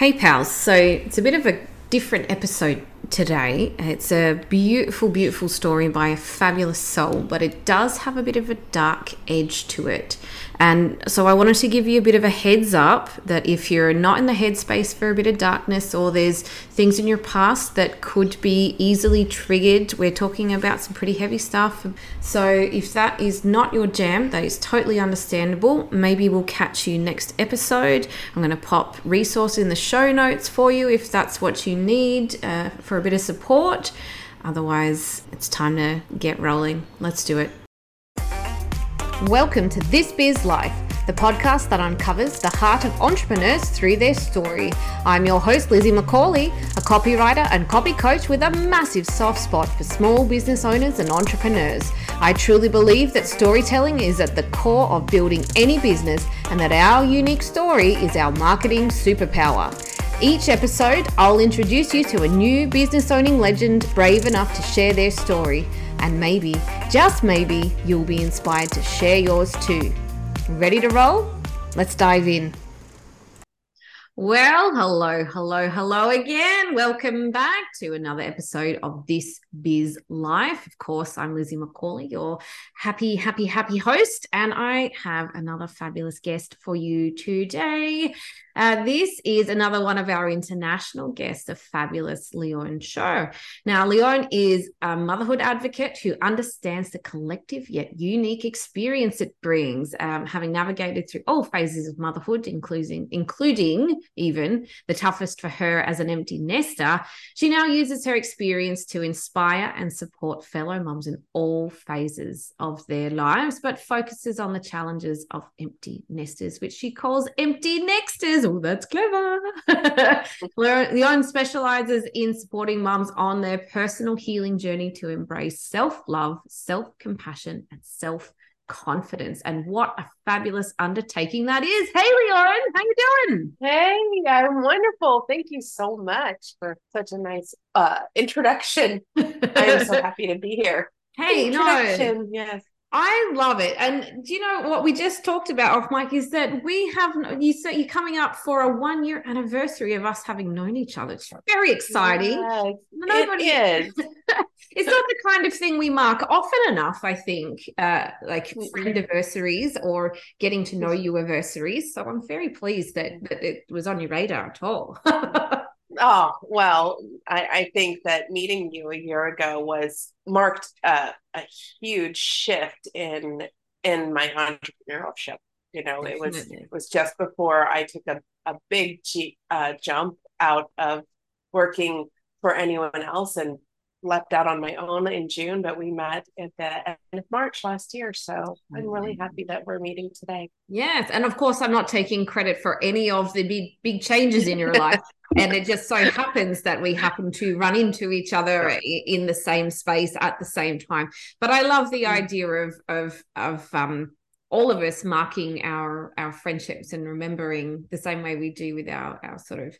Hey, pals. So it's a bit of a different episode today. It's a beautiful, beautiful story by a fabulous soul, but it does have a bit of a dark edge to it. And so I wanted to give you a bit of a heads up that if you're not in the headspace for a bit of darkness or there's things in your past that could be easily triggered, we're talking about some pretty heavy stuff. So if that is not your jam, that is totally understandable. Maybe we'll catch you next episode. I'm going to pop resources in the show notes for you if that's what you need uh, for a bit of support. Otherwise, it's time to get rolling. Let's do it. Welcome to This Biz Life, the podcast that uncovers the heart of entrepreneurs through their story. I'm your host, Lizzie McCauley, a copywriter and copy coach with a massive soft spot for small business owners and entrepreneurs. I truly believe that storytelling is at the core of building any business and that our unique story is our marketing superpower. Each episode, I'll introduce you to a new business owning legend brave enough to share their story and maybe, just maybe, you'll be inspired to share yours too. Ready to roll? Let's dive in. Well, hello, hello, hello again. Welcome back to another episode of This Biz Life. Of course, I'm Lizzie McCauley, your happy, happy, happy host, and I have another fabulous guest for you today. Uh, this is another one of our international guests, a fabulous Leonne Sherr. Now, Leonne is a motherhood advocate who understands the collective yet unique experience it brings, um, having navigated through all phases of motherhood, including including even the toughest for her as an empty nester. She now uses her experience to inspire and support fellow moms in all phases of their lives, but focuses on the challenges of empty nesters, which she calls empty nexters Oh, that's clever. Leonne specializes in supporting mums on their personal healing journey to embrace self love, self compassion, and self confidence. And what a fabulous undertaking that is. Hey, Leonne, how you doing? Hey, I'm wonderful. Thank you so much for such a nice uh, introduction. I am so happy to be here. Hey, no. Yes. I love it. And do you know what we just talked about off mic is that we have you said you're coming up for a one year anniversary of us having known each other. It's very exciting. Yes, Nobody, it is. it's not the kind of thing we mark often enough, I think, uh, like anniversaries or getting to know you anniversaries. So I'm very pleased that, that it was on your radar at all. Oh, well, I, I, think that meeting you a year ago was marked uh, a huge shift in in my entrepreneurship. You know, Definitely. it was it was just before I took a, a big G, uh, jump out of working for anyone else and leapt out on my own in June, but we met at the end of March last year. So I'm really mm-hmm. happy that we're meeting today. Yes. And of course, I'm not taking credit for any of the big, big changes in your life. and it just so happens that we happen to run into each other in the same space at the same time. But I love the mm. idea of, of, of, um, all of us marking our our friendships and remembering the same way we do with our our sort of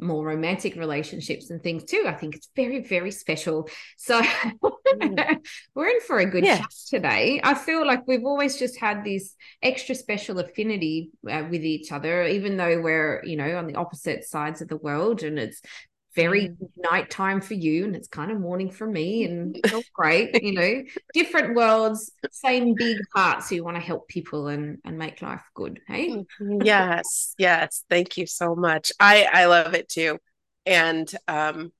more romantic relationships and things too. I think it's very, very special. So mm. we're in for a good yes. chat today. I feel like we've always just had this extra special affinity uh, with each other, even though we're, you know, on the opposite sides of the world and it's very mm. nighttime for you and it's kind of morning for me and it's great you know different worlds same big hearts who want to help people and and make life good hey mm-hmm. yes yes thank you so much i i love it too and um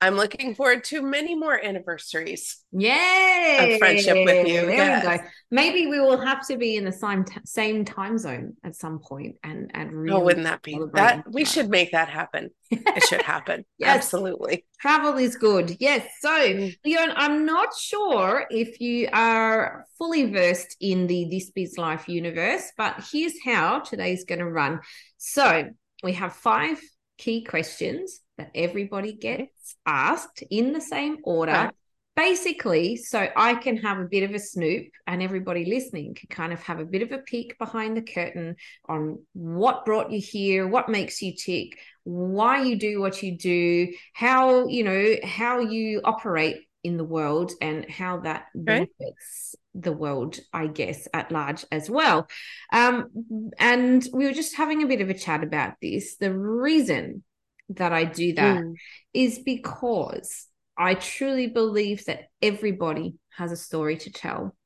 I'm looking forward to many more anniversaries. Yay! Of friendship with you. There yes. we go. Maybe we will have to be in the same t- same time zone at some point and and really Oh, wouldn't that be that we should make that happen. it should happen. yes. Absolutely. Travel is good. Yes. So, mm. Leonne, I'm not sure if you are fully versed in the This Biz Life universe, but here's how today's going to run. So, we have five key questions that everybody gets asked in the same order. Okay. Basically, so I can have a bit of a snoop, and everybody listening can kind of have a bit of a peek behind the curtain on what brought you here, what makes you tick, why you do what you do, how you know how you operate in the world and how that benefits the world, I guess, at large as well. Um, and we were just having a bit of a chat about this. The reason that I do that mm. is because I truly believe that everybody has a story to tell.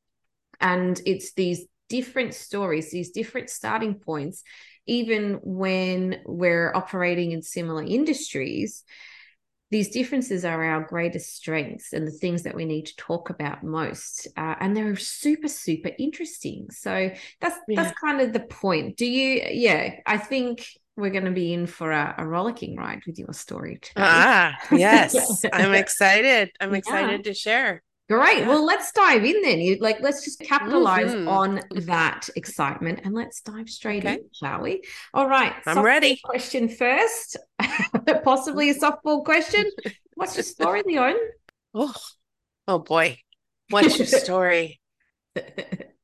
And it's these different stories, these different starting points, even when we're operating in similar industries. These differences are our greatest strengths and the things that we need to talk about most, uh, and they're super, super interesting. So that's yeah. that's kind of the point. Do you? Yeah, I think we're going to be in for a, a rollicking ride with your story today. Ah, yes. I'm excited. I'm excited to share. Great. Well, let's dive in then. You like let's just capitalize mm-hmm. on that excitement and let's dive straight okay. in, shall we? All right. I'm ready. Question first. Possibly a softball question. What's your story, Leonne? Oh, oh boy. What's your story?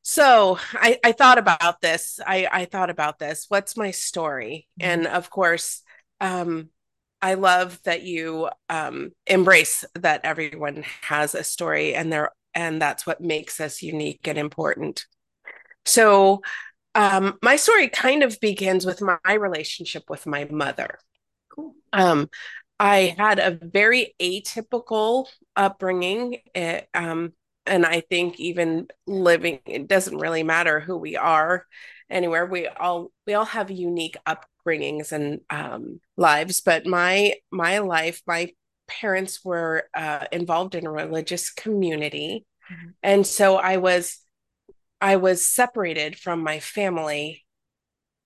so I, I thought about this. I, I thought about this. What's my story? Mm-hmm. And of course, um, I love that you um, embrace that everyone has a story and there and that's what makes us unique and important. So um, my story kind of begins with my relationship with my mother. Cool. Um, I had a very atypical upbringing. It, um, and I think even living, it doesn't really matter who we are anywhere. We all we all have unique up upbringings and um, lives, but my my life, my parents were uh, involved in a religious community, mm-hmm. and so I was I was separated from my family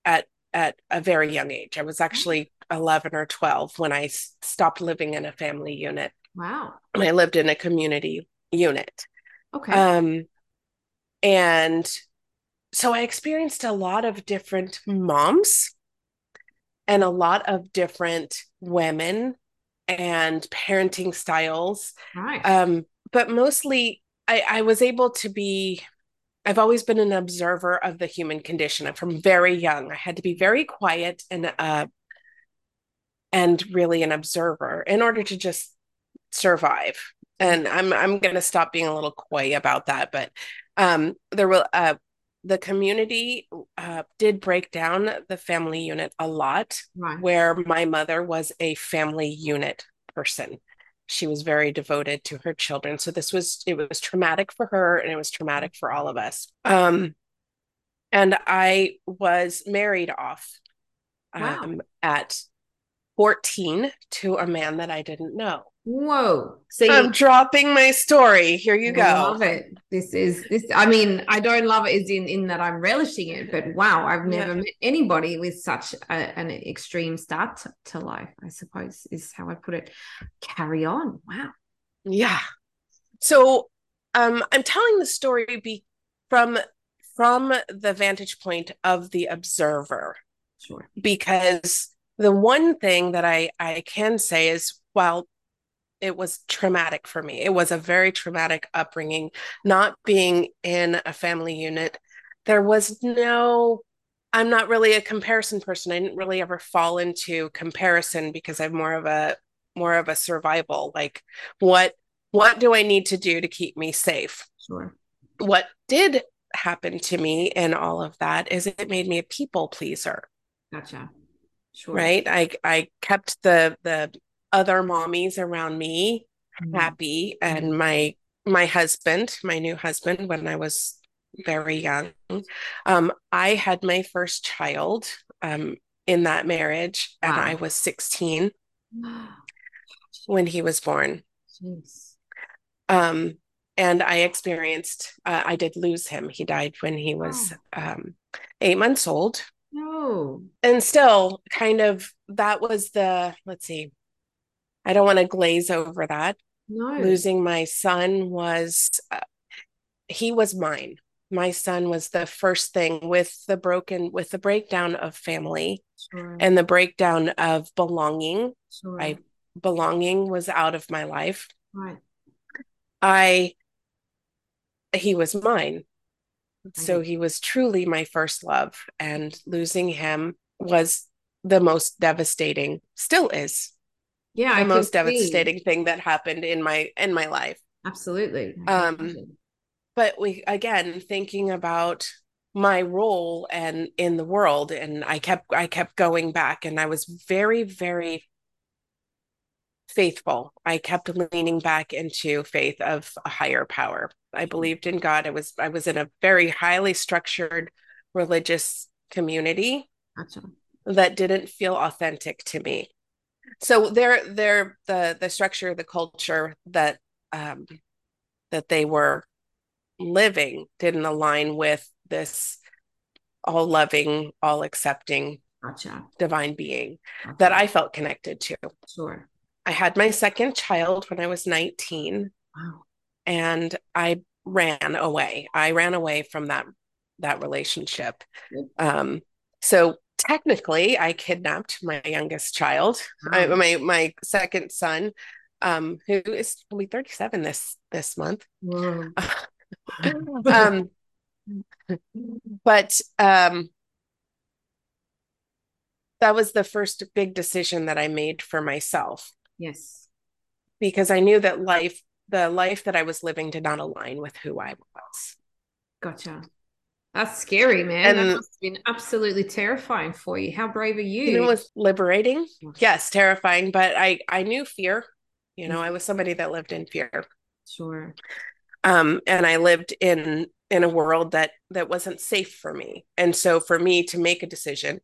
at at a very young age. I was actually 11 or 12 when I s- stopped living in a family unit. Wow. I lived in a community unit. Okay. Um, and so I experienced a lot of different moms and a lot of different women and parenting styles. Right. Um, but mostly I, I was able to be I've always been an observer of the human condition from very young. I had to be very quiet and uh and really an observer in order to just survive. And I'm I'm gonna stop being a little coy about that, but um there will uh the community uh, did break down the family unit a lot, right. where my mother was a family unit person. She was very devoted to her children. So this was it was traumatic for her and it was traumatic for all of us. Um, and I was married off um, wow. at 14 to a man that I didn't know. Whoa. So I'm dropping my story. Here you go. I love it. This is this I mean, I don't love it in in that I'm relishing it, but wow, I've never yeah. met anybody with such a, an extreme start to, to life, I suppose is how I put it. Carry on. Wow. Yeah. So um I'm telling the story be from from the vantage point of the observer. Sure. Because the one thing that I I can say is while it was traumatic for me. It was a very traumatic upbringing, not being in a family unit. There was no, I'm not really a comparison person. I didn't really ever fall into comparison because I'm more of a more of a survival. Like what what do I need to do to keep me safe? Sure. What did happen to me in all of that is it made me a people pleaser. Gotcha. Sure. Right. I I kept the the other mommies around me mm-hmm. happy and my my husband my new husband when i was very young um, i had my first child um, in that marriage wow. and i was 16 when he was born Jeez. um and i experienced uh, i did lose him he died when he was oh. um, eight months old no and still kind of that was the let's see I don't want to glaze over that. No. Losing my son was, uh, he was mine. My son was the first thing with the broken, with the breakdown of family sure. and the breakdown of belonging. Sure. I, belonging was out of my life. Right. I, he was mine. So he was truly my first love. And losing him was the most devastating, still is yeah the most devastating see. thing that happened in my in my life. Absolutely. Um, but we again thinking about my role and in the world and i kept i kept going back and i was very very faithful. I kept leaning back into faith of a higher power. I believed in god. I was i was in a very highly structured religious community gotcha. that didn't feel authentic to me so they're they're the the structure the culture that um that they were living didn't align with this all loving, all accepting gotcha. divine being gotcha. that I felt connected to. Sure. I had my second child when I was 19. Wow. And I ran away. I ran away from that that relationship. Um, so technically I kidnapped my youngest child, my my second son, um, who is will be 37 this this month. um, but um, that was the first big decision that I made for myself. Yes. Because I knew that life, the life that I was living, did not align with who I was. Gotcha. That's scary, man. And that must have been absolutely terrifying for you. How brave are you? You know, it was liberating. Yes, terrifying, but I I knew fear. You know, I was somebody that lived in fear. Sure. Um, and I lived in in a world that that wasn't safe for me and so for me to make a decision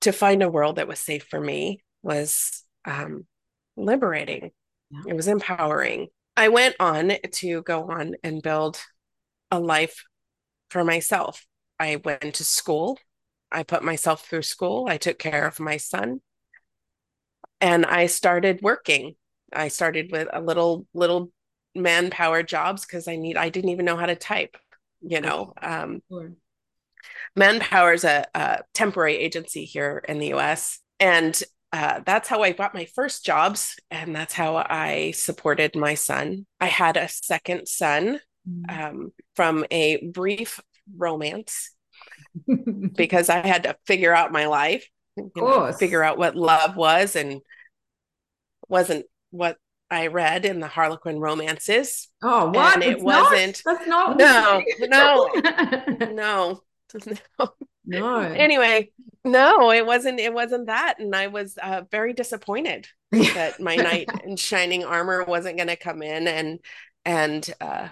to find a world that was safe for me was um, liberating yeah. it was empowering i went on to go on and build a life for myself. I went to school. I put myself through school. I took care of my son. And i started working. I started with a little little manpower jobs because i need i didn't even know how to type you know um, sure. manpower is a, a, temporary agency here in the us and uh, that's how i got my first jobs and that's how i supported my son. I had a second son. Um, from a brief romance because i had to figure out my life you know, figure out what love was and wasn't what I read in the Harlequin romances. Oh, what? And it it's wasn't. Not, that's not. No, no, no, no. No. Anyway, no, it wasn't. It wasn't that, and I was uh, very disappointed that my knight in shining armor wasn't going to come in and and uh,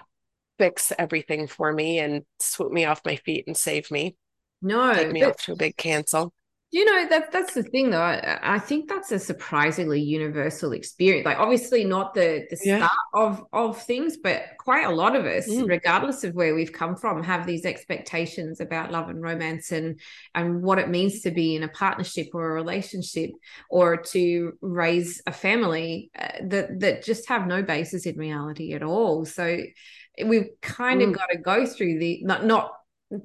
fix everything for me and swoop me off my feet and save me. No, take me but, off to a big cancel you know that that's the thing though I, I, think that's a surprisingly universal experience like obviously not the the start of of things but quite a lot of us mm. regardless of where we've come from have these expectations about love and romance and and what it means to be in a partnership or a relationship or to raise a family uh, that that just have no basis in reality at all so we've kind mm. of got to go through the not not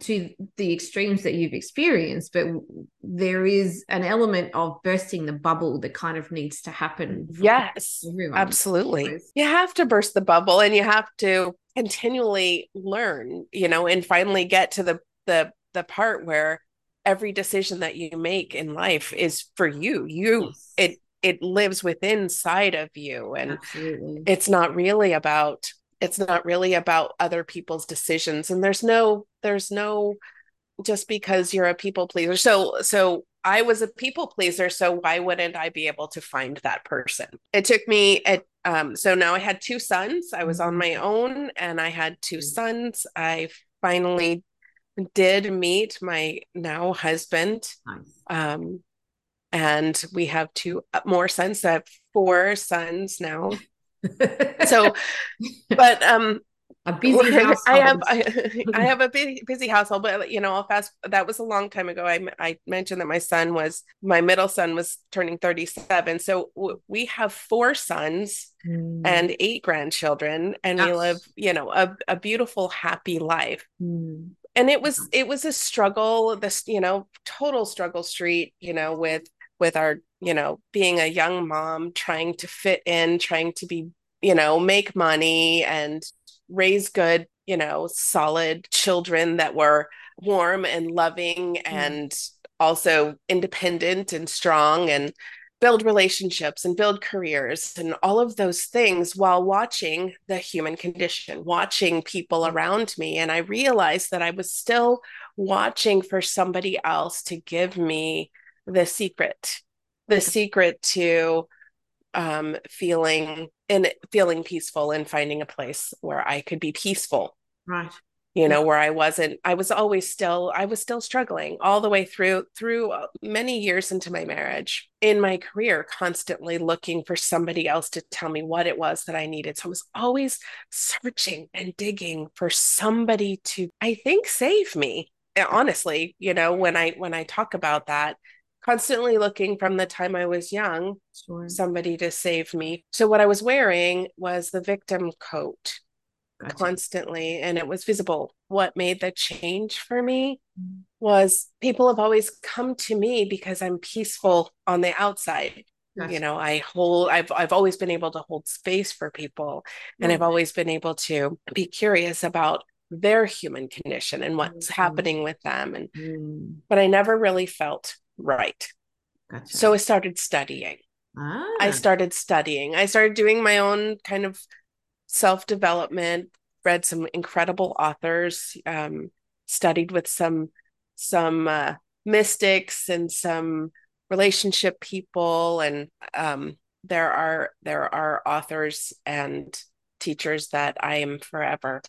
to the extremes that you've experienced, but there is an element of bursting the bubble that kind of needs to happen. Yes, everyone. absolutely. You have to burst the bubble and you have to continually learn, you know, and finally get to the the the part where every decision that you make in life is for you. You yes. it it lives within side of you and absolutely. it's not really about it's not really about other people's decisions and there's no there's no just because you're a people pleaser. So so i was a people pleaser so why wouldn't i be able to find that person? It took me at um so now i had two sons. I was on my own and i had two mm-hmm. sons. I finally did meet my now husband um and we have two uh, more sons. I have four sons now. So but um a busy household. I have I, I, have a busy, busy household, but you know, I'll fast. That was a long time ago. I I mentioned that my son was my middle son was turning thirty seven, so w- we have four sons mm. and eight grandchildren, and yes. we live you know a a beautiful happy life. Mm. And it was it was a struggle. This you know total struggle street. You know with with our you know being a young mom trying to fit in, trying to be you know make money and raise good, you know, solid children that were warm and loving mm. and also independent and strong and build relationships and build careers and all of those things while watching the human condition, watching people around me. And I realized that I was still watching for somebody else to give me the secret, the secret to um, feeling and feeling peaceful and finding a place where I could be peaceful. Right. You know where i wasn't i was always still i was still struggling all the way through through uh, many years into my marriage in my career constantly looking for somebody else to tell me what it was that i needed. So i was always searching and digging for somebody to i think save me honestly you know when i when i talk about that constantly looking from the time i was young sure. somebody to save me so what i was wearing was the victim coat gotcha. constantly and it was visible. What made the change for me mm-hmm. was people have always come to me because I'm peaceful on the outside. Gotcha. You know, I hold I've I've always been able to hold space for people and I've always been able to be curious about their human condition and what's mm-hmm. happening with them and mm. but I never really felt right. Gotcha. So I started studying. Ah. I started studying. I started doing my own kind of self development, read some incredible authors, um, studied with some some uh, mystics and some relationship people, and um, there are there are authors and teachers that I am forever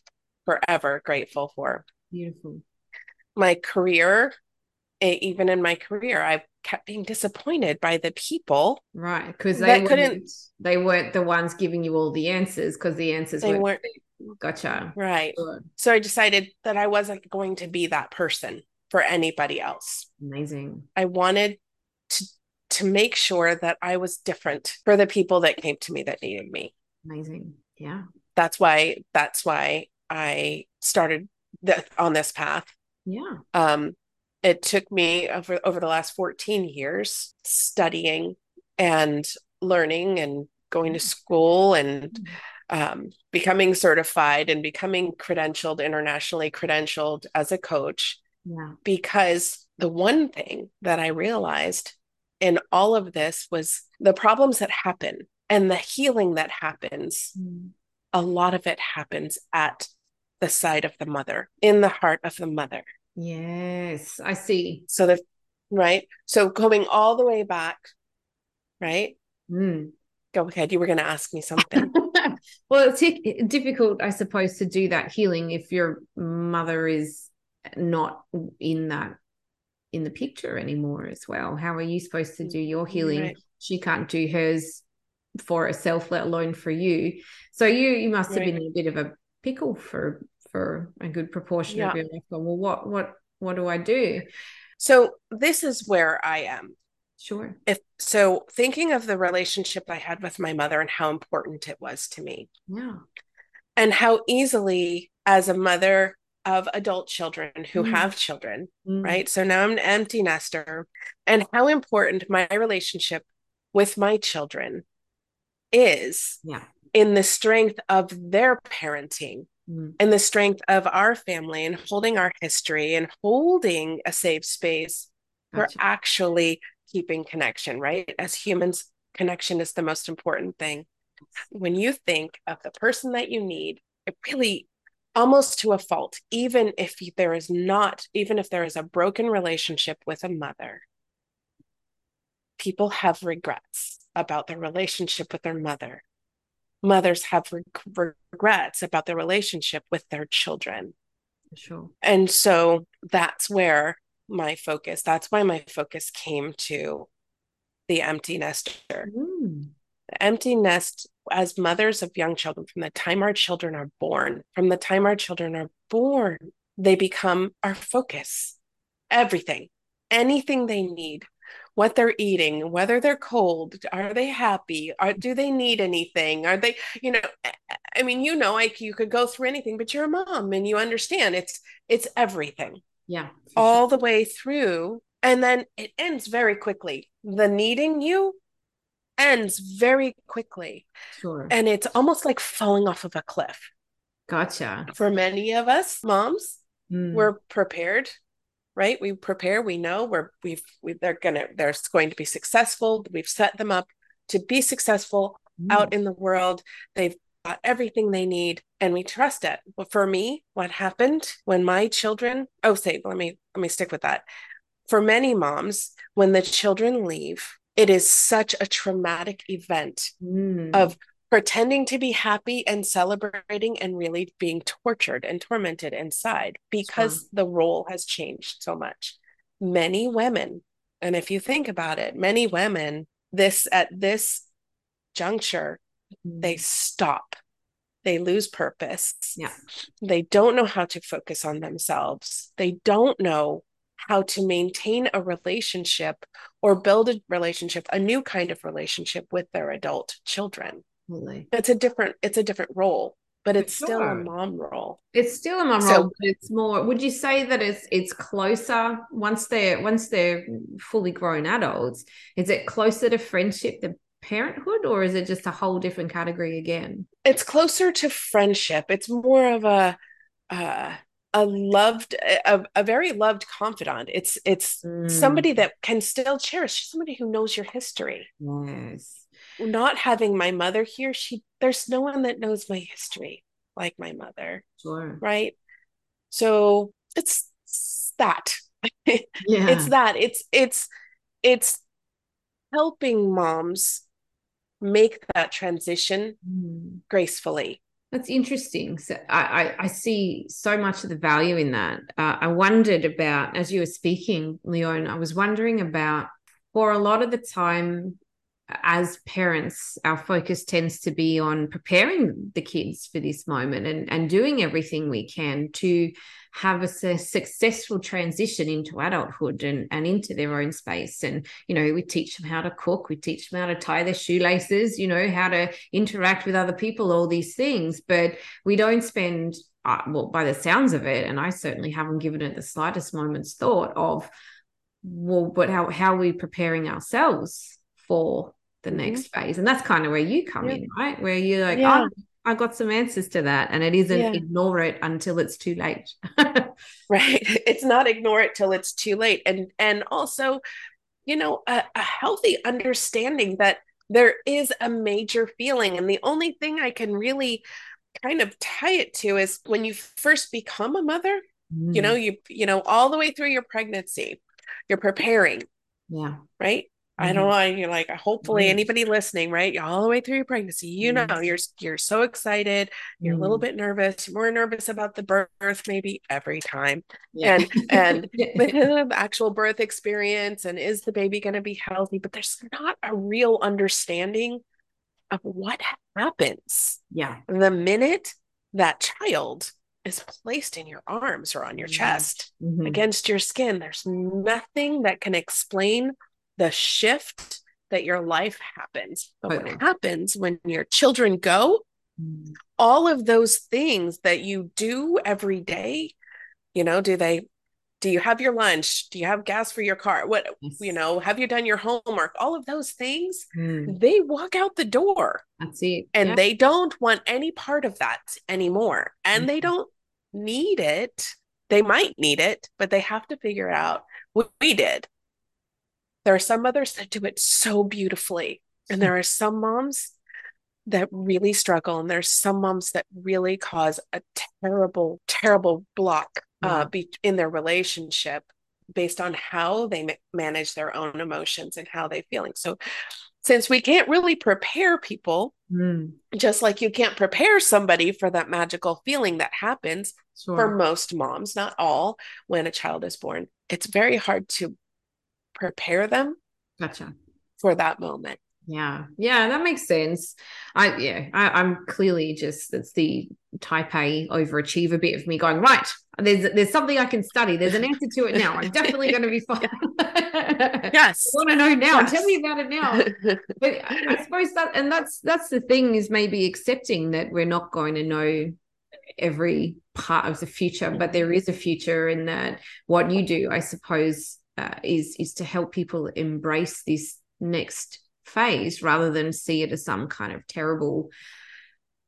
forever grateful for. Beautiful. My career, even in my career, I kept being disappointed by the people. Right. Because they couldn't they weren't the ones giving you all the answers because the answers they weren't, weren't gotcha. Right. Good. So I decided that I wasn't going to be that person for anybody else. Amazing. I wanted to to make sure that I was different for the people that came to me that needed me. Amazing. Yeah. That's why that's why I started the, on this path. Yeah. Um it took me over, over the last 14 years studying and learning and going to school and mm-hmm. um, becoming certified and becoming credentialed internationally credentialed as a coach yeah. because the one thing that i realized in all of this was the problems that happen and the healing that happens mm. a lot of it happens at the side of the mother in the heart of the mother Yes, I see. So the right. So going all the way back, right? Mm. Go ahead. You were going to ask me something. well, it's difficult, I suppose, to do that healing if your mother is not in that in the picture anymore as well. How are you supposed to do your healing? Right. She can't do hers for herself, let alone for you. So you you must have right. been in a bit of a pickle for for a good proportion yeah. of your life. Well what what what do i do? So this is where i am. Sure. If so thinking of the relationship i had with my mother and how important it was to me. Yeah. And how easily as a mother of adult children who mm. have children mm. right? So now i'm an empty nester. And how important my relationship with my children is yeah. in the strength of their parenting mm. and the strength of our family and holding our history and holding a safe space gotcha. for actually keeping connection, right? As humans, connection is the most important thing. When you think of the person that you need, it really almost to a fault, even if there is not, even if there is a broken relationship with a mother, people have regrets about their relationship with their mother mothers have re- regrets about their relationship with their children. Sure. And so that's where my focus, that's why my focus came to the empty nester. Mm. The empty nest, as mothers of young children, from the time our children are born, from the time our children are born, they become our focus. Everything, anything they need what they're eating, whether they're cold, are they happy, are do they need anything? Are they, you know, I mean, you know, like you could go through anything, but you're a mom and you understand it's it's everything. Yeah. All the way through. And then it ends very quickly. The needing you ends very quickly. Sure. And it's almost like falling off of a cliff. Gotcha. For many of us moms, mm. we're prepared right? We prepare, we know we're we've we, they're gonna they're going to be successful. We've set them up to be successful mm. out in the world. They've got everything they need and we trust it. But for me, what happened when my children, oh say, let me let me stick with that. For many moms, when the children leave, it is such a traumatic event mm. of pretending to be happy and celebrating and really being tortured and tormented inside because sure. the role has changed so much. Many women, and if you think about it, many women, this at this juncture, mm-hmm. they stop. They lose purpose. Yeah. They don't know how to focus on themselves. They don't know how to maintain a relationship or build a relationship, a new kind of relationship with their adult children. Absolutely. It's a different it's a different role, but it's sure. still a mom role. It's still a mom so, role, but it's more would you say that it's it's closer once they're once they're fully grown adults, is it closer to friendship than parenthood or is it just a whole different category again? It's closer to friendship. It's more of a uh a loved a, a very loved confidant it's it's mm. somebody that can still cherish somebody who knows your history yes not having my mother here, she there's no one that knows my history like my mother. Sure. Right. So it's that. yeah. It's that. It's it's it's helping moms make that transition mm. gracefully. That's interesting. So I, I, I, see so much of the value in that. Uh, I wondered about, as you were speaking, Leonne, I was wondering about for a lot of the time as parents, our focus tends to be on preparing the kids for this moment and, and doing everything we can to have a, a successful transition into adulthood and, and into their own space. And, you know, we teach them how to cook, we teach them how to tie their shoelaces, you know, how to interact with other people, all these things. But we don't spend, uh, well, by the sounds of it, and I certainly haven't given it the slightest moment's thought of, well, but how, how are we preparing ourselves for the mm-hmm. next phase. And that's kind of where you come yeah. in, right? Where you're like, yeah. oh, I got some answers to that. And it isn't ignore it until it's too late. right. It's not ignore it till it's too late. And and also, you know, a, a healthy understanding that there is a major feeling. And the only thing I can really kind of tie it to is when you first become a mother, mm. you know, you you know, all the way through your pregnancy, you're preparing. Yeah. Right I don't mm-hmm. know. You're like, hopefully, anybody listening, right? All the way through your pregnancy, you know, you're you're so excited. You're a little mm-hmm. bit nervous. You're more nervous about the birth, maybe every time, yeah. and and the actual birth experience, and is the baby going to be healthy? But there's not a real understanding of what happens. Yeah, the minute that child is placed in your arms or on your mm-hmm. chest mm-hmm. against your skin, there's nothing that can explain the shift that your life happens. But what happens when your children go, all of those things that you do every day, you know, do they do you have your lunch? Do you have gas for your car? What yes. you know, have you done your homework? All of those things, mm. they walk out the door. That's it. And yeah. they don't want any part of that anymore. And mm. they don't need it. They might need it, but they have to figure out. We did. There are some mothers that do it so beautifully. And there are some moms that really struggle. And there's some moms that really cause a terrible, terrible block uh, be- in their relationship based on how they ma- manage their own emotions and how they're feeling. So, since we can't really prepare people, mm. just like you can't prepare somebody for that magical feeling that happens sure. for most moms, not all, when a child is born, it's very hard to prepare them gotcha. for that moment. Yeah. Yeah that makes sense. I yeah I, am clearly just that's the type a overachiever bit of me going right there's there's something i can study. There's an answer to it now. I'm definitely going to be fine. Yes. I want to know now. Yes. tell me about it now. But I, I suppose that and that's that's the thing is maybe accepting that we're not going to know every part of the future but there is a future in that what you do i suppose uh, is is to help people embrace this next phase rather than see it as some kind of terrible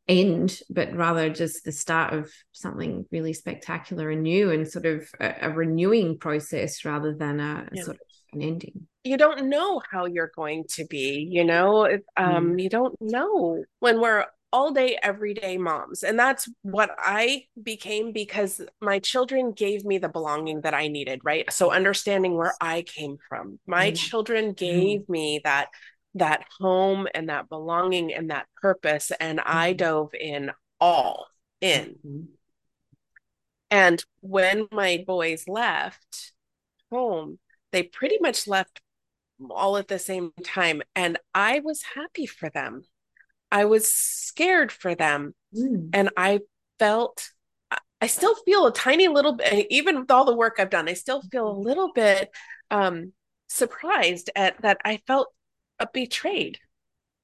end, but rather just the start of something really spectacular and new and sort of a, a renewing process rather than a, a sort of an ending. You don't know how you're going to be, you know, um, mm. you don't know when we're all day, everyday moms. And that's what I became because my children gave me the belonging that I needed, right? So understanding where I came from. My mm. children gave mm. me that that home and that belonging and that purpose. And I mm-hmm. dove in all in. Mm-hmm. And when my boys left home, they pretty much left all at the same time. And I was happy for them. I was scared for them. Mm. And I felt, I still feel a tiny little bit, even with all the work I've done, I still feel a mm-hmm. little bit um, surprised at that I felt betrayed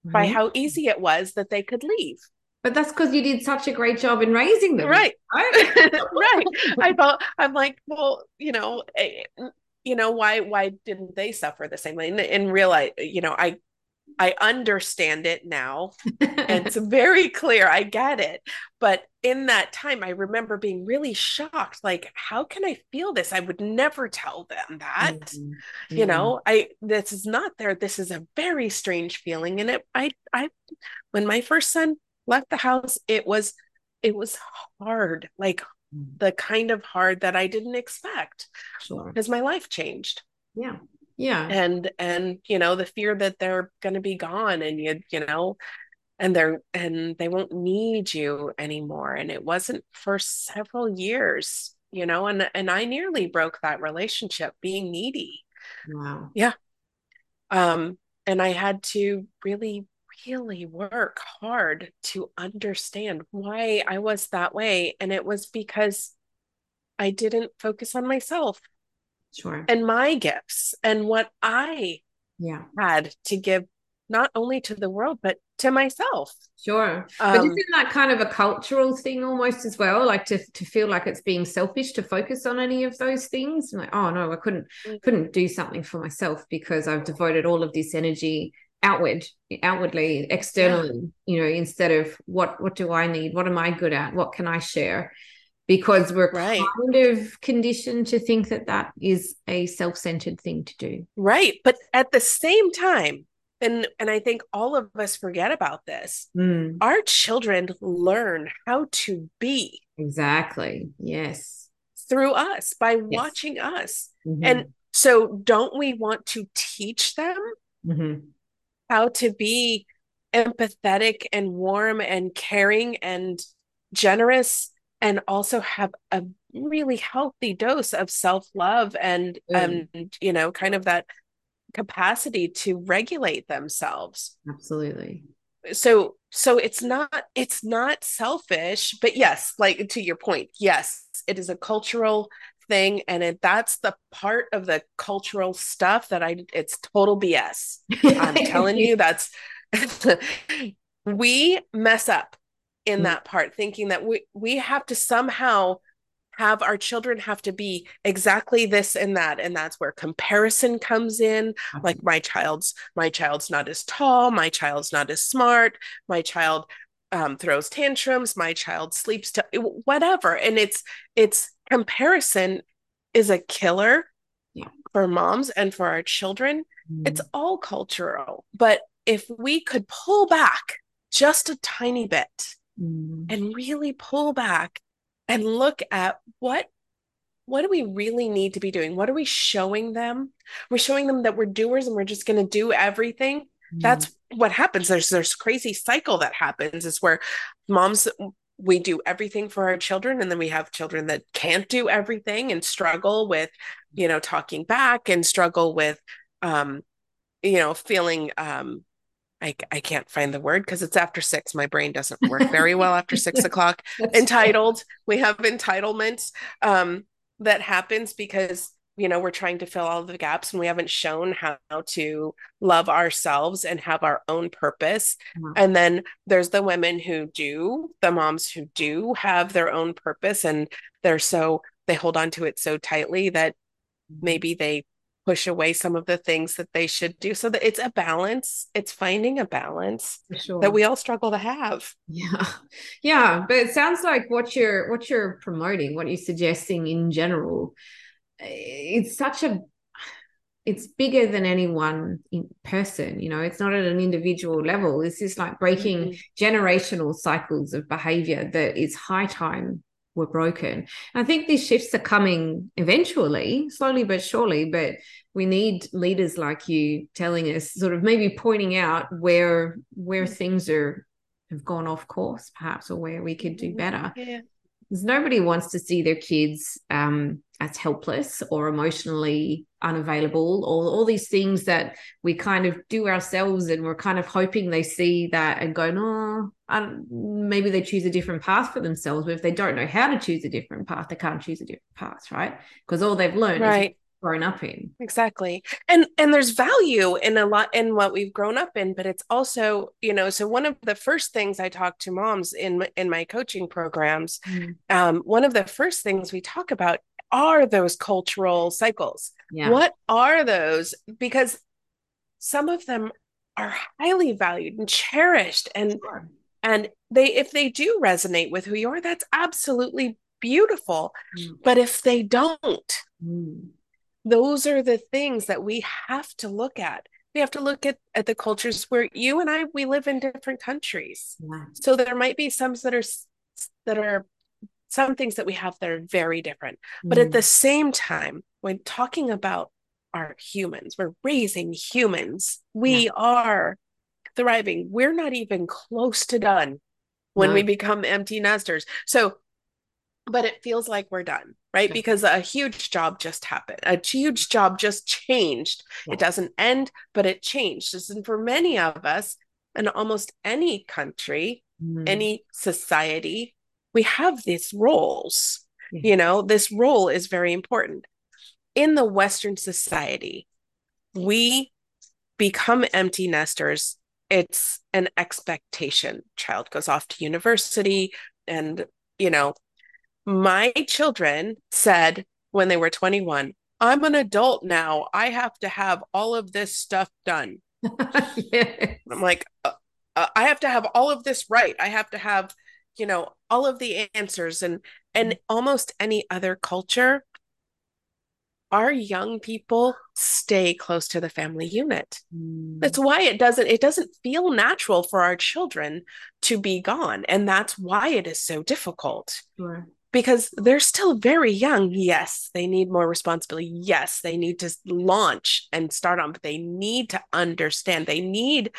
right. by how easy it was that they could leave. But that's because you did such a great job in raising them. Right. right. I felt, I'm like, well, you know, eh, you know, why why didn't they suffer the same way? And, and realize, you know, I I understand it now. and it's very clear. I get it. But in that time, I remember being really shocked. Like, how can I feel this? I would never tell them that. Mm-hmm. You know, mm-hmm. I this is not there. This is a very strange feeling. And it I I when my first son left the house, it was it was hard. Like mm. the kind of hard that I didn't expect. Sure. Because my life changed. Yeah yeah. And and you know the fear that they're going to be gone and you you know and they're and they won't need you anymore. And it wasn't for several years you know and and I nearly broke that relationship being needy. Wow. Yeah. Um and I had to really really work hard to understand why I was that way. And it was because I didn't focus on myself sure. and my gifts and what i yeah. had to give not only to the world but to myself. Sure. Um, but isn't that kind of a cultural thing almost as well? Like to, to feel like it's being selfish to focus on any of those things? Like oh no i couldn't mm. couldn't do something for myself because i've devoted all of this energy outward outwardly externally yeah. you know instead of what what do i need? What am i good at? What can i share because we're right. kind of conditioned to think that that is a self-centered thing to do right but at the same time and and i think all of us forget about this mm. our children learn how to be exactly yes through us by yes. watching us mm-hmm. and so don't we want to teach them mm-hmm. how to be empathetic and warm and caring and generous and also have a really healthy dose of self-love and mm. and you know kind of that capacity to regulate themselves. Absolutely. So so it's not it's not selfish but yes like to your point yes it is a cultural thing and it, that's the part of the cultural stuff that i it's total bs i'm telling you that's we mess up in mm-hmm. that part thinking that we we have to somehow have our children have to be exactly this and that and that's where comparison comes in like my child's my child's not as tall my child's not as smart my child um, throws tantrums my child sleeps to whatever and it's it's comparison is a killer yeah. for moms and for our children mm. it's all cultural but if we could pull back just a tiny bit mm. and really pull back and look at what what do we really need to be doing? What are we showing them? We're showing them that we're doers and we're just going to do everything. Mm. that's what happens. There's there's crazy cycle that happens. Is where moms we do everything for our children and then we have children that can't do everything and struggle with you know talking back and struggle with um you know feeling um I, I can't find the word because it's after six. My brain doesn't work very well after six o'clock. Entitled. We have entitlement um, that happens because you know we're trying to fill all the gaps and we haven't shown how to love ourselves and have our own purpose mm-hmm. and then there's the women who do the moms who do have their own purpose and they're so they hold on to it so tightly that maybe they push away some of the things that they should do so that it's a balance it's finding a balance sure. that we all struggle to have yeah yeah but it sounds like what you're what you're promoting what you're suggesting in general it's such a it's bigger than any one person you know it's not at an individual level this is like breaking mm-hmm. generational cycles of behavior that is high time were broken. I think these shifts are coming eventually slowly but surely but we need leaders like you telling us sort of maybe pointing out where where things are have gone off course perhaps or where we could do better. Yeah. Because nobody wants to see their kids um, as helpless or emotionally unavailable or all these things that we kind of do ourselves and we're kind of hoping they see that and go no maybe they choose a different path for themselves. But if they don't know how to choose a different path they can't choose a different path right? Because all they've learned right grown up in exactly and and there's value in a lot in what we've grown up in but it's also you know so one of the first things i talk to moms in in my coaching programs mm. um, one of the first things we talk about are those cultural cycles? Yeah. What are those? Because some of them are highly valued and cherished and sure. and they if they do resonate with who you are that's absolutely beautiful mm. but if they don't mm. Those are the things that we have to look at we have to look at, at the cultures where you and i we live in different countries yeah. so there might be some that are that are some things that we have that are very different. Mm. But at the mm. same time, when talking about our humans, we're raising humans, we yeah. are thriving. We're not even close to done when no. we become empty nesters. So, but it feels like we're done, right? Because a huge job just happened. A huge job just changed. Yeah. It doesn't end, but it changed. And for many of us, in almost any country, mm. any society, we have these roles mm-hmm. you know this role is very important in the western society we become empty nesters it's an expectation child goes off to university and you know my children said when they were 21 i'm an adult now i have to have all of this stuff done yes. i'm like uh, uh, i have to have all of this right i have to have you know all of the answers and and mm-hmm. almost any other culture our young people stay close to the family unit mm. that's why it doesn't it doesn't feel natural for our children to be gone and that's why it is so difficult sure. Because they're still very young. Yes they need more responsibility. Yes they need to launch and start on but they need to understand. They need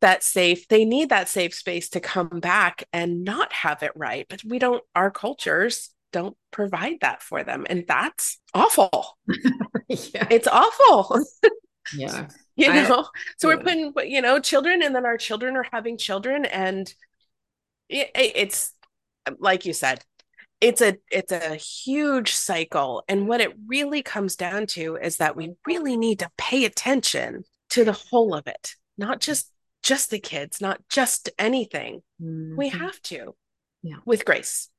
that safe they need that safe space to come back and not have it right. But we don't our cultures don't provide that for them and that's awful. Yeah. it's awful. Yeah. You know? I, so yeah. we're putting you know children and then our children are having children and it, it's like you said it's a it's a huge cycle and what it really comes down to is that we really need to pay attention to the whole of it not just just the kids, not just anything. Mm-hmm. We have to. Yeah. With grace.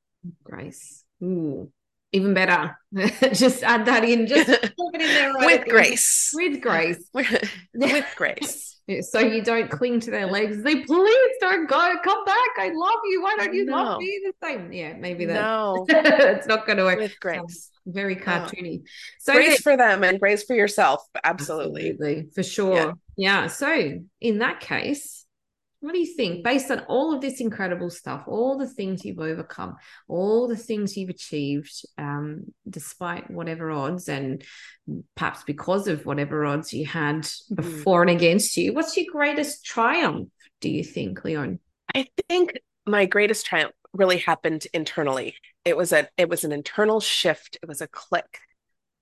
Grace. Ooh. Even better. just add that in. Just put it in there right with grace. With grace. with grace. So you don't cling to their legs. They please don't go. Come back. I love you. Why don't you no. love me the same? Yeah, maybe that. No, it's not going to work. With grace, very cartoony. No. So grace for them and grace for yourself. Absolutely, absolutely for sure. Yeah. yeah. So in that case, what do you think, based on all of this incredible stuff, all the things you've overcome, all the things you've achieved, um, despite whatever odds, and perhaps because of whatever odds you had mm-hmm. before mm. and against you? What's your greatest triumph, do you think, Leonne? I think my greatest triumph really happened internally. It was a it was an internal shift. It was a click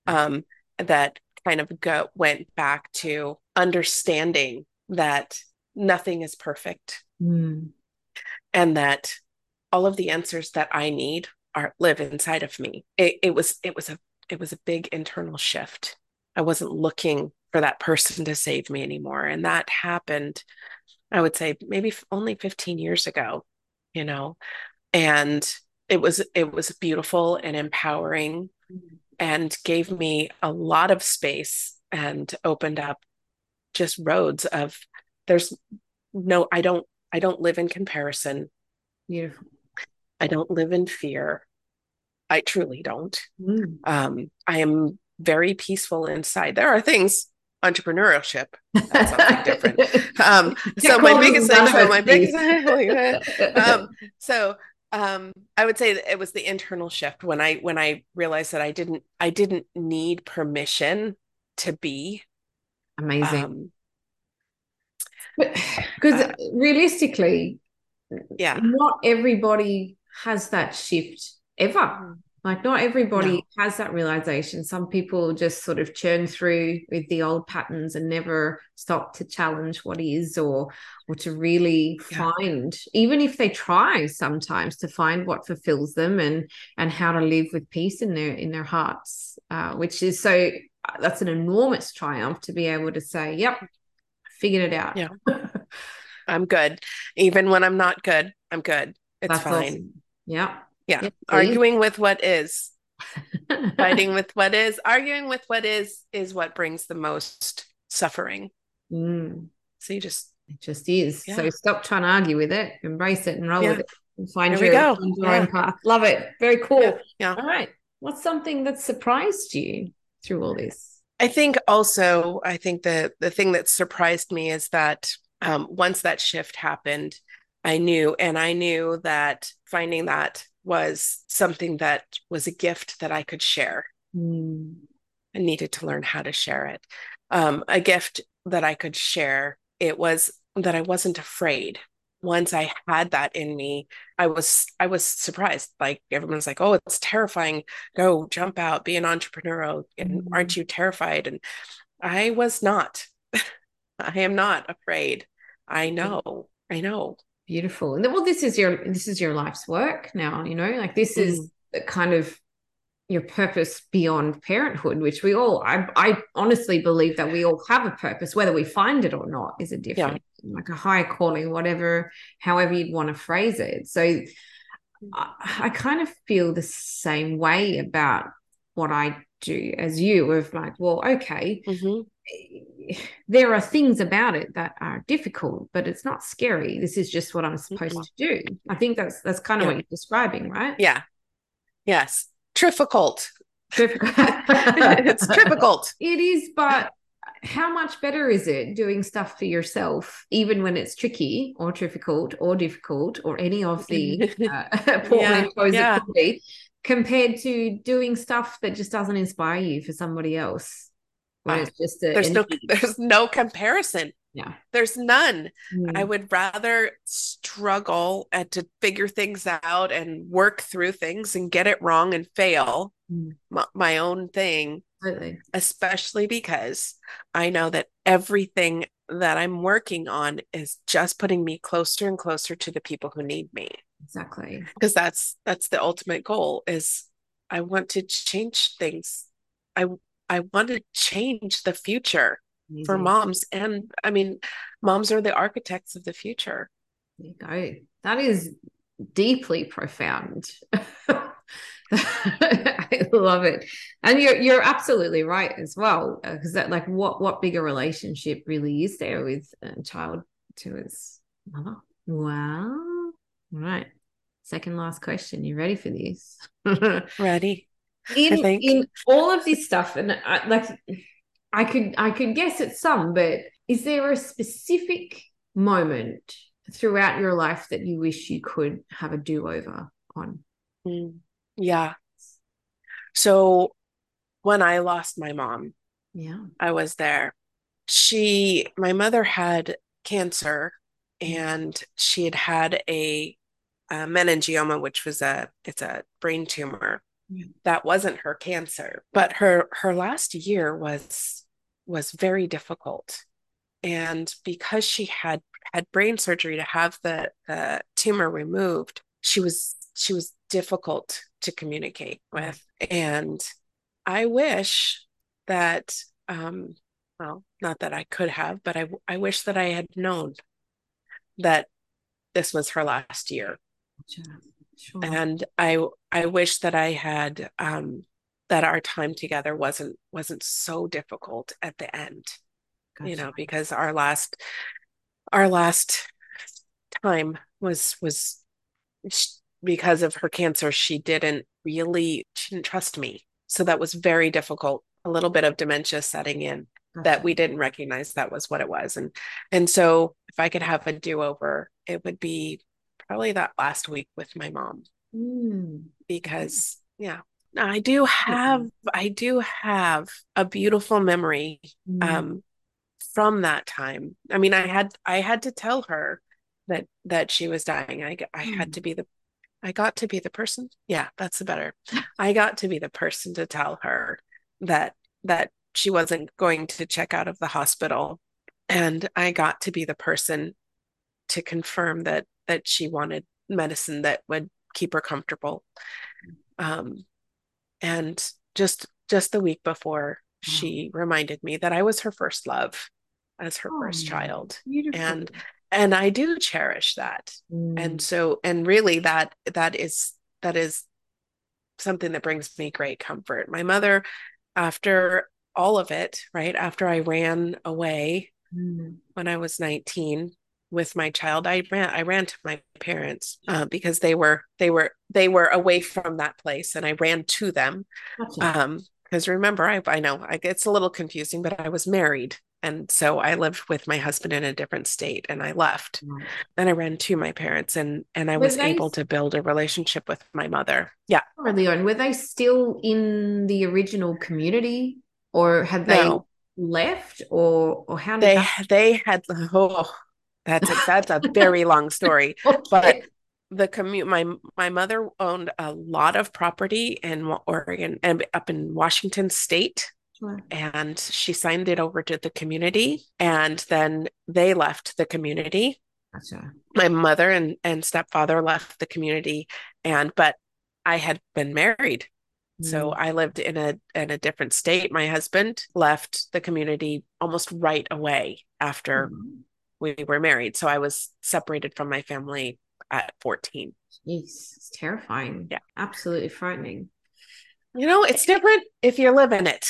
um, that kind of go went back to understanding that nothing is perfect. Mm. and that all of the answers that i need are live inside of me. It, it was it was a it was a big internal shift. I wasn't looking for that person to save me anymore. And that happened i would say maybe only 15 years ago you know? And it was it was beautiful and empowering mm. and gave me a lot of space and opened up just roads of there's no I don't I don't live in comparison. Beautiful. I don't live in fear. I truly don't. Mm. Um, I am very peaceful inside. There are things entrepreneurship that's something different um so my biggest thing so my biggest um so um i would say it was the internal shift when i when i realized that i didn't i didn't need permission to be amazing um, because uh, realistically yeah not everybody has that shift ever mm. Like, not everybody no. has that realization. Some people just sort of churn through with the old patterns and never stop to challenge what is or or to really yeah. find, even if they try sometimes to find what fulfills them and and how to live with peace in their in their hearts, uh, which is so that's an enormous triumph to be able to say, "Yep, figured it out." Yeah, I'm good, even when I'm not good. I'm good. It's that's fine. Awesome. Yeah. Yeah. arguing with what is, fighting with what is, arguing with what is, is what brings the most suffering. Mm. So you just, it just is. Yeah. So stop trying to argue with it, embrace it, and roll yeah. with it. And find your, your yeah. own path. Love it. Very cool. Yeah. All right. What's something that surprised you through all this? I think also, I think the the thing that surprised me is that um, once that shift happened, I knew, and I knew that finding that was something that was a gift that I could share. Mm. I needed to learn how to share it. Um, a gift that I could share. It was that I wasn't afraid. Once I had that in me, I was I was surprised. Like everyone's like, "Oh, it's terrifying. Go jump out, be an entrepreneur, and aren't you terrified?" And I was not. I am not afraid. I know. I know beautiful and well this is your this is your life's work now you know like this mm. is kind of your purpose beyond parenthood which we all I, I honestly believe that we all have a purpose whether we find it or not is a different yeah. like a higher calling whatever however you'd want to phrase it so I, I kind of feel the same way about what i do as you of like well okay mm-hmm there are things about it that are difficult, but it's not scary. This is just what I'm supposed to do. I think that's that's kind of yeah. what you're describing, right? Yeah. Yes. Difficult. it's difficult. It is, but how much better is it doing stuff for yourself, even when it's tricky or difficult or difficult or any of the uh, portmanteaus yeah, yeah. compared to doing stuff that just doesn't inspire you for somebody else? when it's just a, there's no there's no comparison yeah there's none mm. i would rather struggle and to figure things out and work through things and get it wrong and fail mm. my, my, own thing Absolutely. especially because i know that everything that i'm working on is just putting me closer and closer to the people who need me exactly because that's that's the ultimate goal is i want to change things i I want to change the future Amazing. for moms. And I mean, moms are the architects of the future. There you go. That is deeply profound. I love it, and you're you're absolutely right as well. Because uh, that, like, what what bigger relationship really is there with a child to his mother? Wow. All right. Second last question. You ready for this? ready in in all of this stuff and I, like i could i could guess at some but is there a specific moment throughout your life that you wish you could have a do-over on? Mm, yeah. So when i lost my mom yeah. I was there. She my mother had cancer and she had had a, a meningioma which was a it's a brain tumor that wasn't her cancer but her her last year was was very difficult. And because she had had brain surgery to have the the tumor removed she was she was difficult to communicate with. And i wish that um well not that i could have but i i wish that i had known that this was her last year. Sure. and i I wish that I had um, that our time together wasn't wasn't so difficult at the end. Gotcha. You know, because our last our last time was was because of her cancer she didn't really she didn't trust me so that was very difficult a little bit of dementia setting in that we didn't recognize that was what it was and and so if i could have a do-over it would be probably that last week with my mom mm. because yeah i do have i do have a beautiful memory mm. um from that time. I mean i had i had to tell her that that she was dying. I i mm. had to be the i got to be the person yeah that's the better. I got to be the person to tell her that that she wasn't going to check out of the hospital and i got to be the person to confirm that that she wanted medicine that would keep her comfortable. Um, and just just the week before she reminded me that i was her first love as her oh, first child beautiful. and and i do cherish that mm. and so and really that that is that is something that brings me great comfort my mother after all of it, right? After I ran away mm. when I was 19 with my child, I ran I ran to my parents uh, because they were they were they were away from that place, and I ran to them. Gotcha. Um, because remember, I I know I, it's a little confusing, but I was married, and so I lived with my husband in a different state, and I left. Mm. Then I ran to my parents, and and I was able to build a relationship with my mother. Yeah, Leonne, were they still in the original community or had they no. left or or how they that- they had oh that's a, that's a very long story okay. but the commute my my mother owned a lot of property in Oregon and up in Washington state and she signed it over to the community and then they left the community gotcha. my mother and and stepfather left the community and but I had been married so mm. I lived in a in a different state. My husband left the community almost right away after mm. We were married. So I was separated from my family at 14. Jeez, it's terrifying. Yeah. Absolutely frightening. You know, it's different if you're living it.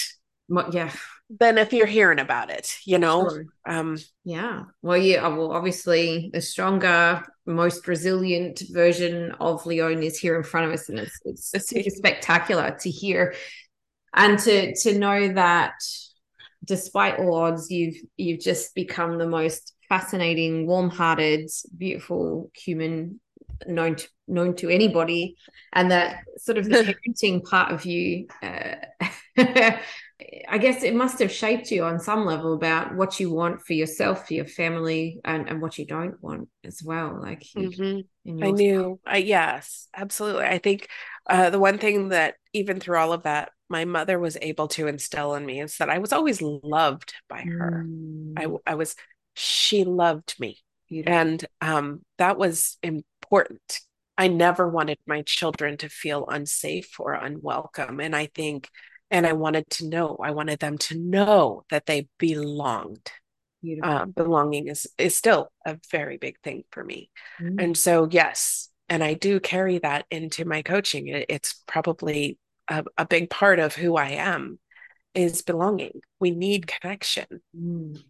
Well, yeah than if you're hearing about it you know sure. um yeah well yeah well obviously the stronger most resilient version of Leonne is here in front of us and it's it's, it's spectacular to hear and to to know that despite all odds you've you've just become the most fascinating warm-hearted beautiful human known to known to anybody and that sort of the parenting part of you uh, I guess it must have shaped you on some level about what you want for yourself, for your family, and, and what you don't want as well. Like, mm-hmm. I knew, I, yes, absolutely. I think uh, the one thing that, even through all of that, my mother was able to instill in me is that I was always loved by her. Mm. I, I was, she loved me. Beautiful. And um, that was important. I never wanted my children to feel unsafe or unwelcome. And I think and I wanted to know. I wanted them to know that they belonged. Uh, belonging is is still a very big thing for me, mm-hmm. and so yes, and I do carry that into my coaching. It, it's probably a, a, big part of who I am is belonging. We need connection. Mm.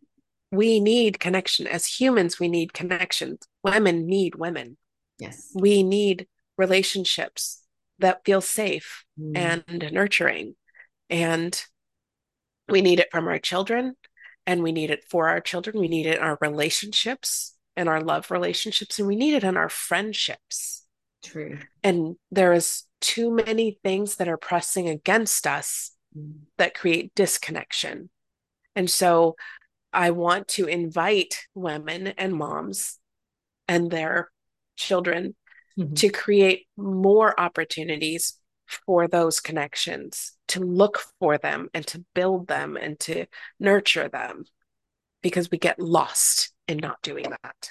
We need connection as humans. We need connections. Women need women. Yes, we need relationships that feel safe mm. and nurturing and we need it from our children and we need it for our children. We need it in our relationships and our love relationships, and we need it in our friendships. True. And there is too many things that are pressing against us mm. that create disconnection. And so I want to invite women and moms and their children mm-hmm. to create more opportunities for those connections, to look for them and to build them and to nurture them because we get lost in not doing that.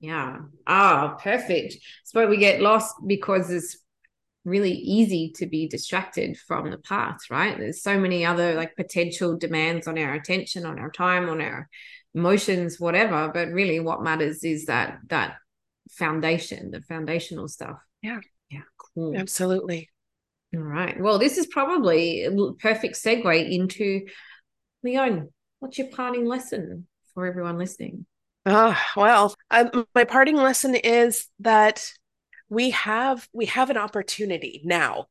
Yeah. Ah, perfect. So we get lost because it's really easy to be distracted from the path, right? There's so many other like potential demands on our attention, on our time, on our emotions, whatever. But really what matters is that that foundation, the foundational stuff. Yeah. Yeah. Cool. Absolutely. All right. Well, this is probably a perfect segue into Leonne. What's your parting lesson for everyone listening? Oh, well, I, my parting lesson is that we have we have an opportunity now.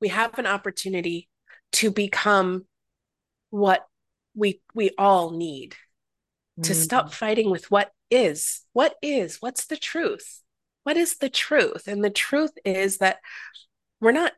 We have an opportunity to become what we we all need. To mm-hmm. stop fighting with what is what is what's the truth? What is the truth? And the truth is that we're not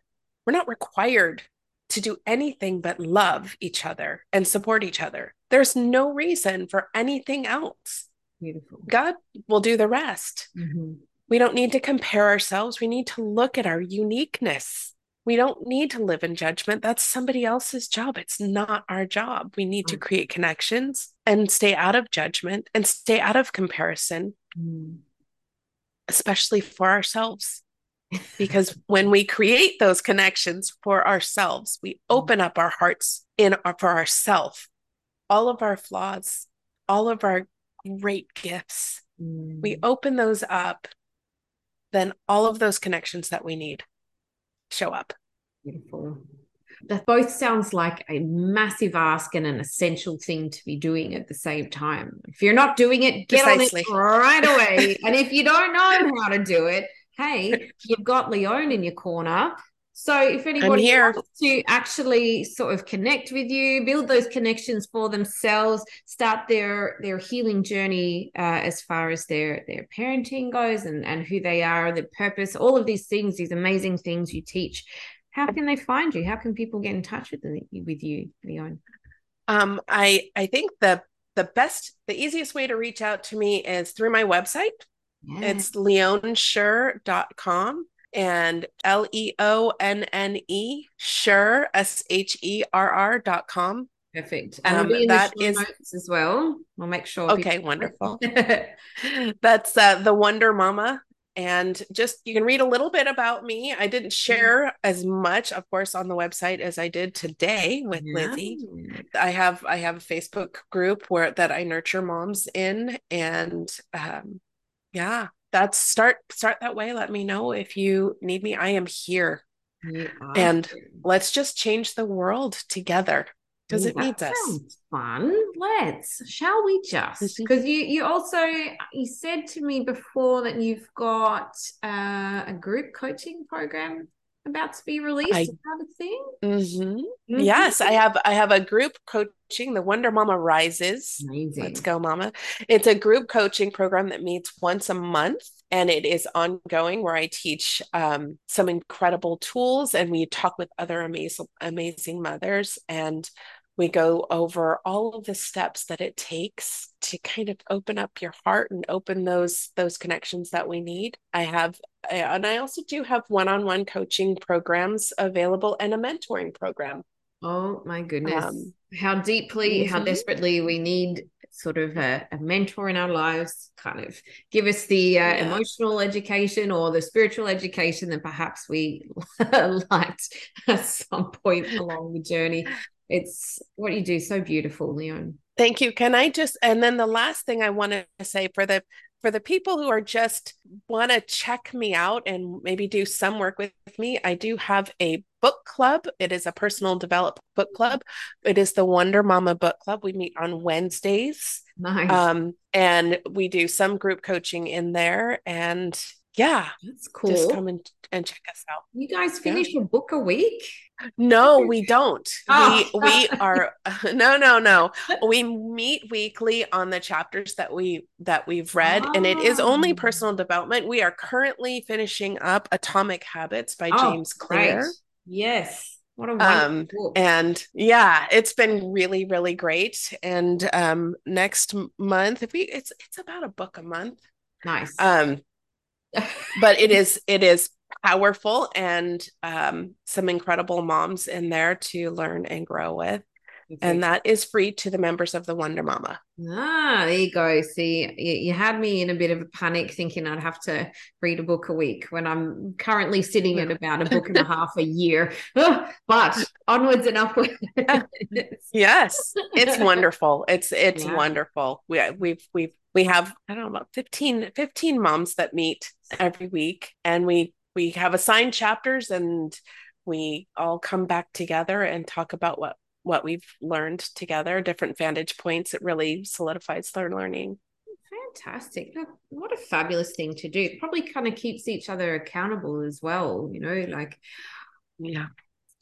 we're not required to do anything but love each other and support each other. There's no reason for anything else. Beautiful. God will do the rest. Mm-hmm. We don't need to compare ourselves we need to look at our uniqueness we don't need to live in judgment. That's somebody else's job. It's not our job. We need to create connections and stay out of judgment and stay out of comparison, mm. especially for ourselves. because when we create those connections for ourselves, we mm. open up our hearts in our, for ourselves, all of our flaws, all of our great gifts. Mm. We open those up, then all of those connections that we need show up. Beautiful. That both sounds like a massive ask and an essential thing to be doing at the same time. If you're not doing it, get Precisely. on it right away. and if you don't know how to do it, hey, you've got Leonne in your corner so if anybody wants to actually sort of connect with you, build those connections for themselves, start their their healing journey uh, as far as their their parenting goes and and who they are, their purpose, all of these things, these amazing things you teach. How can they find you? How can people get in touch with with you, Leonne? Um, I I think the the best, the easiest way to reach out to me is through my website. Yeah. It's leonnesherr.com and L E O N N E Sherr S H E R R dot com. Perfect. And um, that is as well. We'll make sure. Okay, wonderful. That's uh, the Wonder Mama. And just you can read a little bit about me. I didn't mm-hmm. share as much, of course, on the website as I did today with yeah. Lizzie. I have I have a Facebook group where that I nurture moms in, and um, yeah, that's start start that way. Let me know if you need me. I am here. And let's just change the world together. Because it needs us. fun. Let's shall we just? Because you you also you said to me before that you've got uh, a group coaching program about to be released I, kind of thing mm-hmm. Mm-hmm. yes i have i have a group coaching the wonder mama rises Amazing. let's go mama it's a group coaching program that meets once a month and it is ongoing where i teach um, some incredible tools and we talk with other amazing amazing mothers and we go over all of the steps that it takes to kind of open up your heart and open those those connections that we need. I have and i also do have one-on-one coaching programs available and a mentoring program. Oh my goodness. Um, how deeply mm-hmm. how desperately we need sort of a, a, mentor in our lives. Kind of give us the uh, yeah. emotional education or the spiritual education that perhaps we lacked at some point along the journey it's what you do so beautiful, Leonne Thank you. Can I just and then the last thing I want to say for the for the people who are just want to check me out and maybe do some work with me, I do have a book club. It is a personal development book club. It is the Wonder Mama Book Club. We meet on Wednesdays. Nice. Um, and we do some group coaching in there. And yeah, that's cool. Just come and, and check us out. You guys finish yeah. a book a week? No, we don't. Oh. We we are no no no. We meet weekly on the chapters that we that we've read oh. and it is only oh. personal development. We are currently finishing up Atomic Habits by oh, James Clear. Yes. What a um and yeah, it's been really really great and um next month if we it's it's about a book a month. Nice. Um but it is it is powerful and um, some incredible moms in there to learn and grow with. And that is free to the members of the Wonder Mama. Ah, there you go. See, you, you, had me in a bit of a panic thinking I'd have to read a book a week when I'm currently sitting at about a book and a half a year. but onwards and upwards. yes, it's wonderful. It's it's yeah. wonderful. We we've we've we have I don't know about 15 15 moms that meet every week and we we have assigned chapters and we all come back together and talk about what what we've learned together, different vantage points. It really solidifies their learning. Fantastic. What a fabulous thing to do. Probably kind of keeps each other accountable as well, you know, like yeah.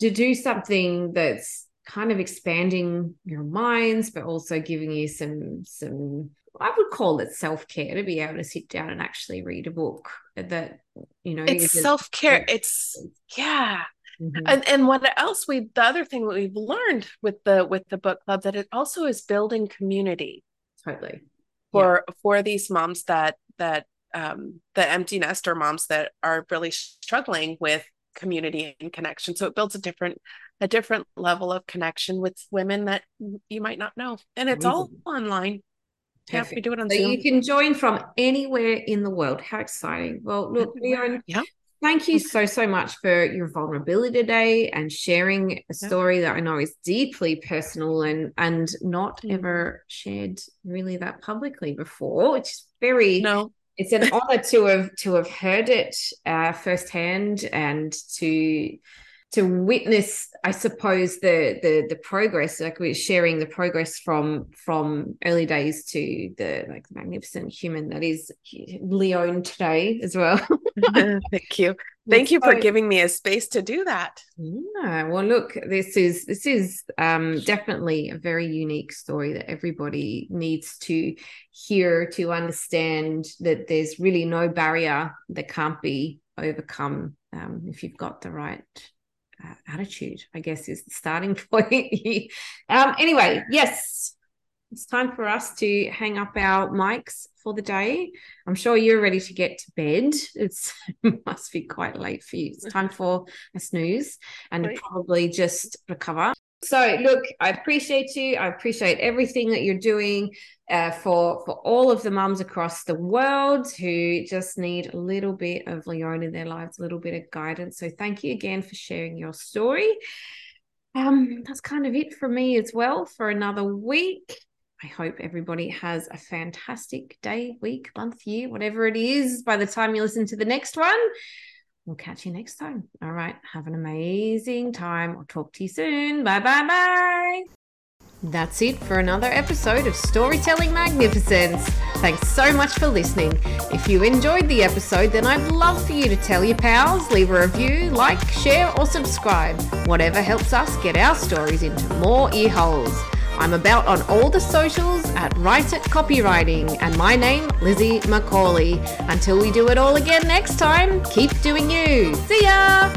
To do something that's kind of expanding your minds, but also giving you some some I would call it self-care to be able to sit down and actually read a book that you know it's self-care. It's yeah. Mm-hmm. And and what else we the other thing that we've learned with the with the book club that it also is building community. Totally. For yeah. for these moms that that um the empty nester moms that are really struggling with community and connection. So it builds a different a different level of connection with women that you might not know. And it's all online. Perfect. Yeah, we do it on so Zoom. you can join from anywhere in the world. How exciting. Well, look, Leonne, yeah. Thank you so, so much for your vulnerability today and sharing a story that I know is deeply personal and and not mm. ever shared really that publicly before, which is very no. It's an honor to have to have heard it uh, firsthand and to to witness i suppose the the the progress like we're sharing the progress from from early days to the like magnificent human that is Leonne today as well. Thank you. Thank you for giving me a space to do that. Yeah well look this is this is um definitely a very unique story that everybody needs to hear to understand that there's really no barrier that can't be overcome um, if you've got the right attitude, I guess, is the starting point. um, anyway, yes, it's time for us to hang up our mics for the day. I'm sure you're ready to get to bed. It's it must be quite late for you. It's time for a snooze and probably just recover. So, look, I appreciate you. I appreciate everything that you're doing uh, for for all of the mums across the world who just need a little bit of Leonne in their lives, a little bit of guidance. So, thank you again for sharing your story. Um, that's kind of it for me as well for another week. I hope everybody has a fantastic day, week, month, year, whatever it is by the time you listen to the next one. We'll catch you next time. All right. Have an amazing time. I'll talk to you soon. Bye bye bye. That's it for another episode of Storytelling Magnificence. Thanks so much for listening. If you enjoyed the episode, then I'd love for you to tell your pals, leave a review, like, share, or subscribe. Whatever helps us get our stories into more ear holes. I'm about on all the socials at Write It Copywriting, and my name, Lizzie McCauley. Until we do it all again next time, keep doing you. See ya!